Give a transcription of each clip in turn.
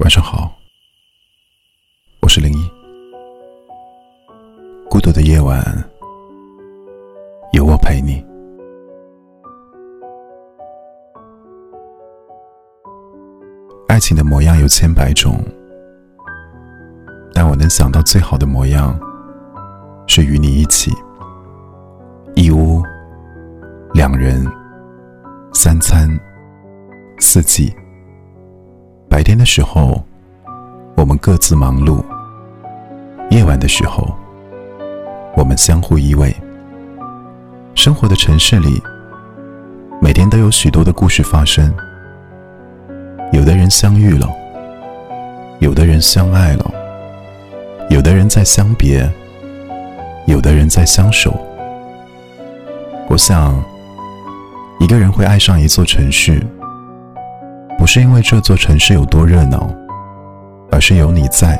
晚上好，我是零一。孤独的夜晚，有我陪你。爱情的模样有千百种，但我能想到最好的模样，是与你一起，一屋，两人，三餐，四季。白天的时候，我们各自忙碌；夜晚的时候，我们相互依偎。生活的城市里，每天都有许多的故事发生。有的人相遇了，有的人相爱了，有的人在相别，有的人在相守。我想，一个人会爱上一座城市。不是因为这座城市有多热闹，而是有你在，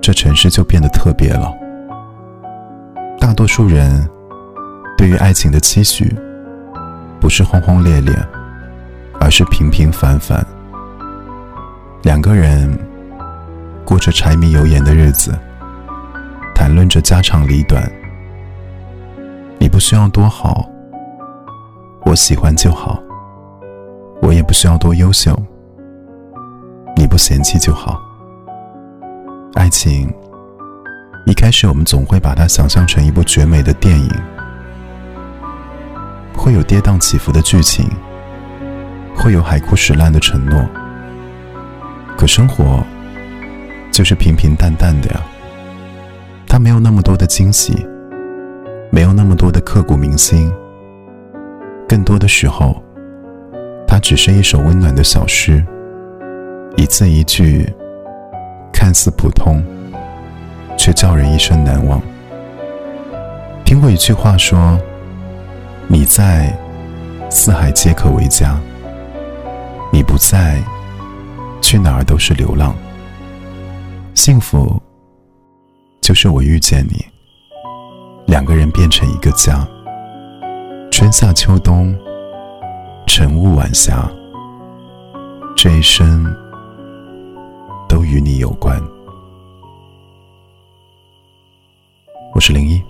这城市就变得特别了。大多数人对于爱情的期许，不是轰轰烈烈，而是平平凡凡。两个人过着柴米油盐的日子，谈论着家长里短。你不需要多好，我喜欢就好。我也不需要多优秀，你不嫌弃就好。爱情一开始，我们总会把它想象成一部绝美的电影，会有跌宕起伏的剧情，会有海枯石烂的承诺。可生活就是平平淡淡的呀，它没有那么多的惊喜，没有那么多的刻骨铭心，更多的时候。它只是一首温暖的小诗，一字一句，看似普通，却叫人一生难忘。听过一句话说：“你在，四海皆可为家；你不在，去哪儿都是流浪。”幸福，就是我遇见你，两个人变成一个家，春夏秋冬。晨雾晚霞，这一生都与你有关。我是零一。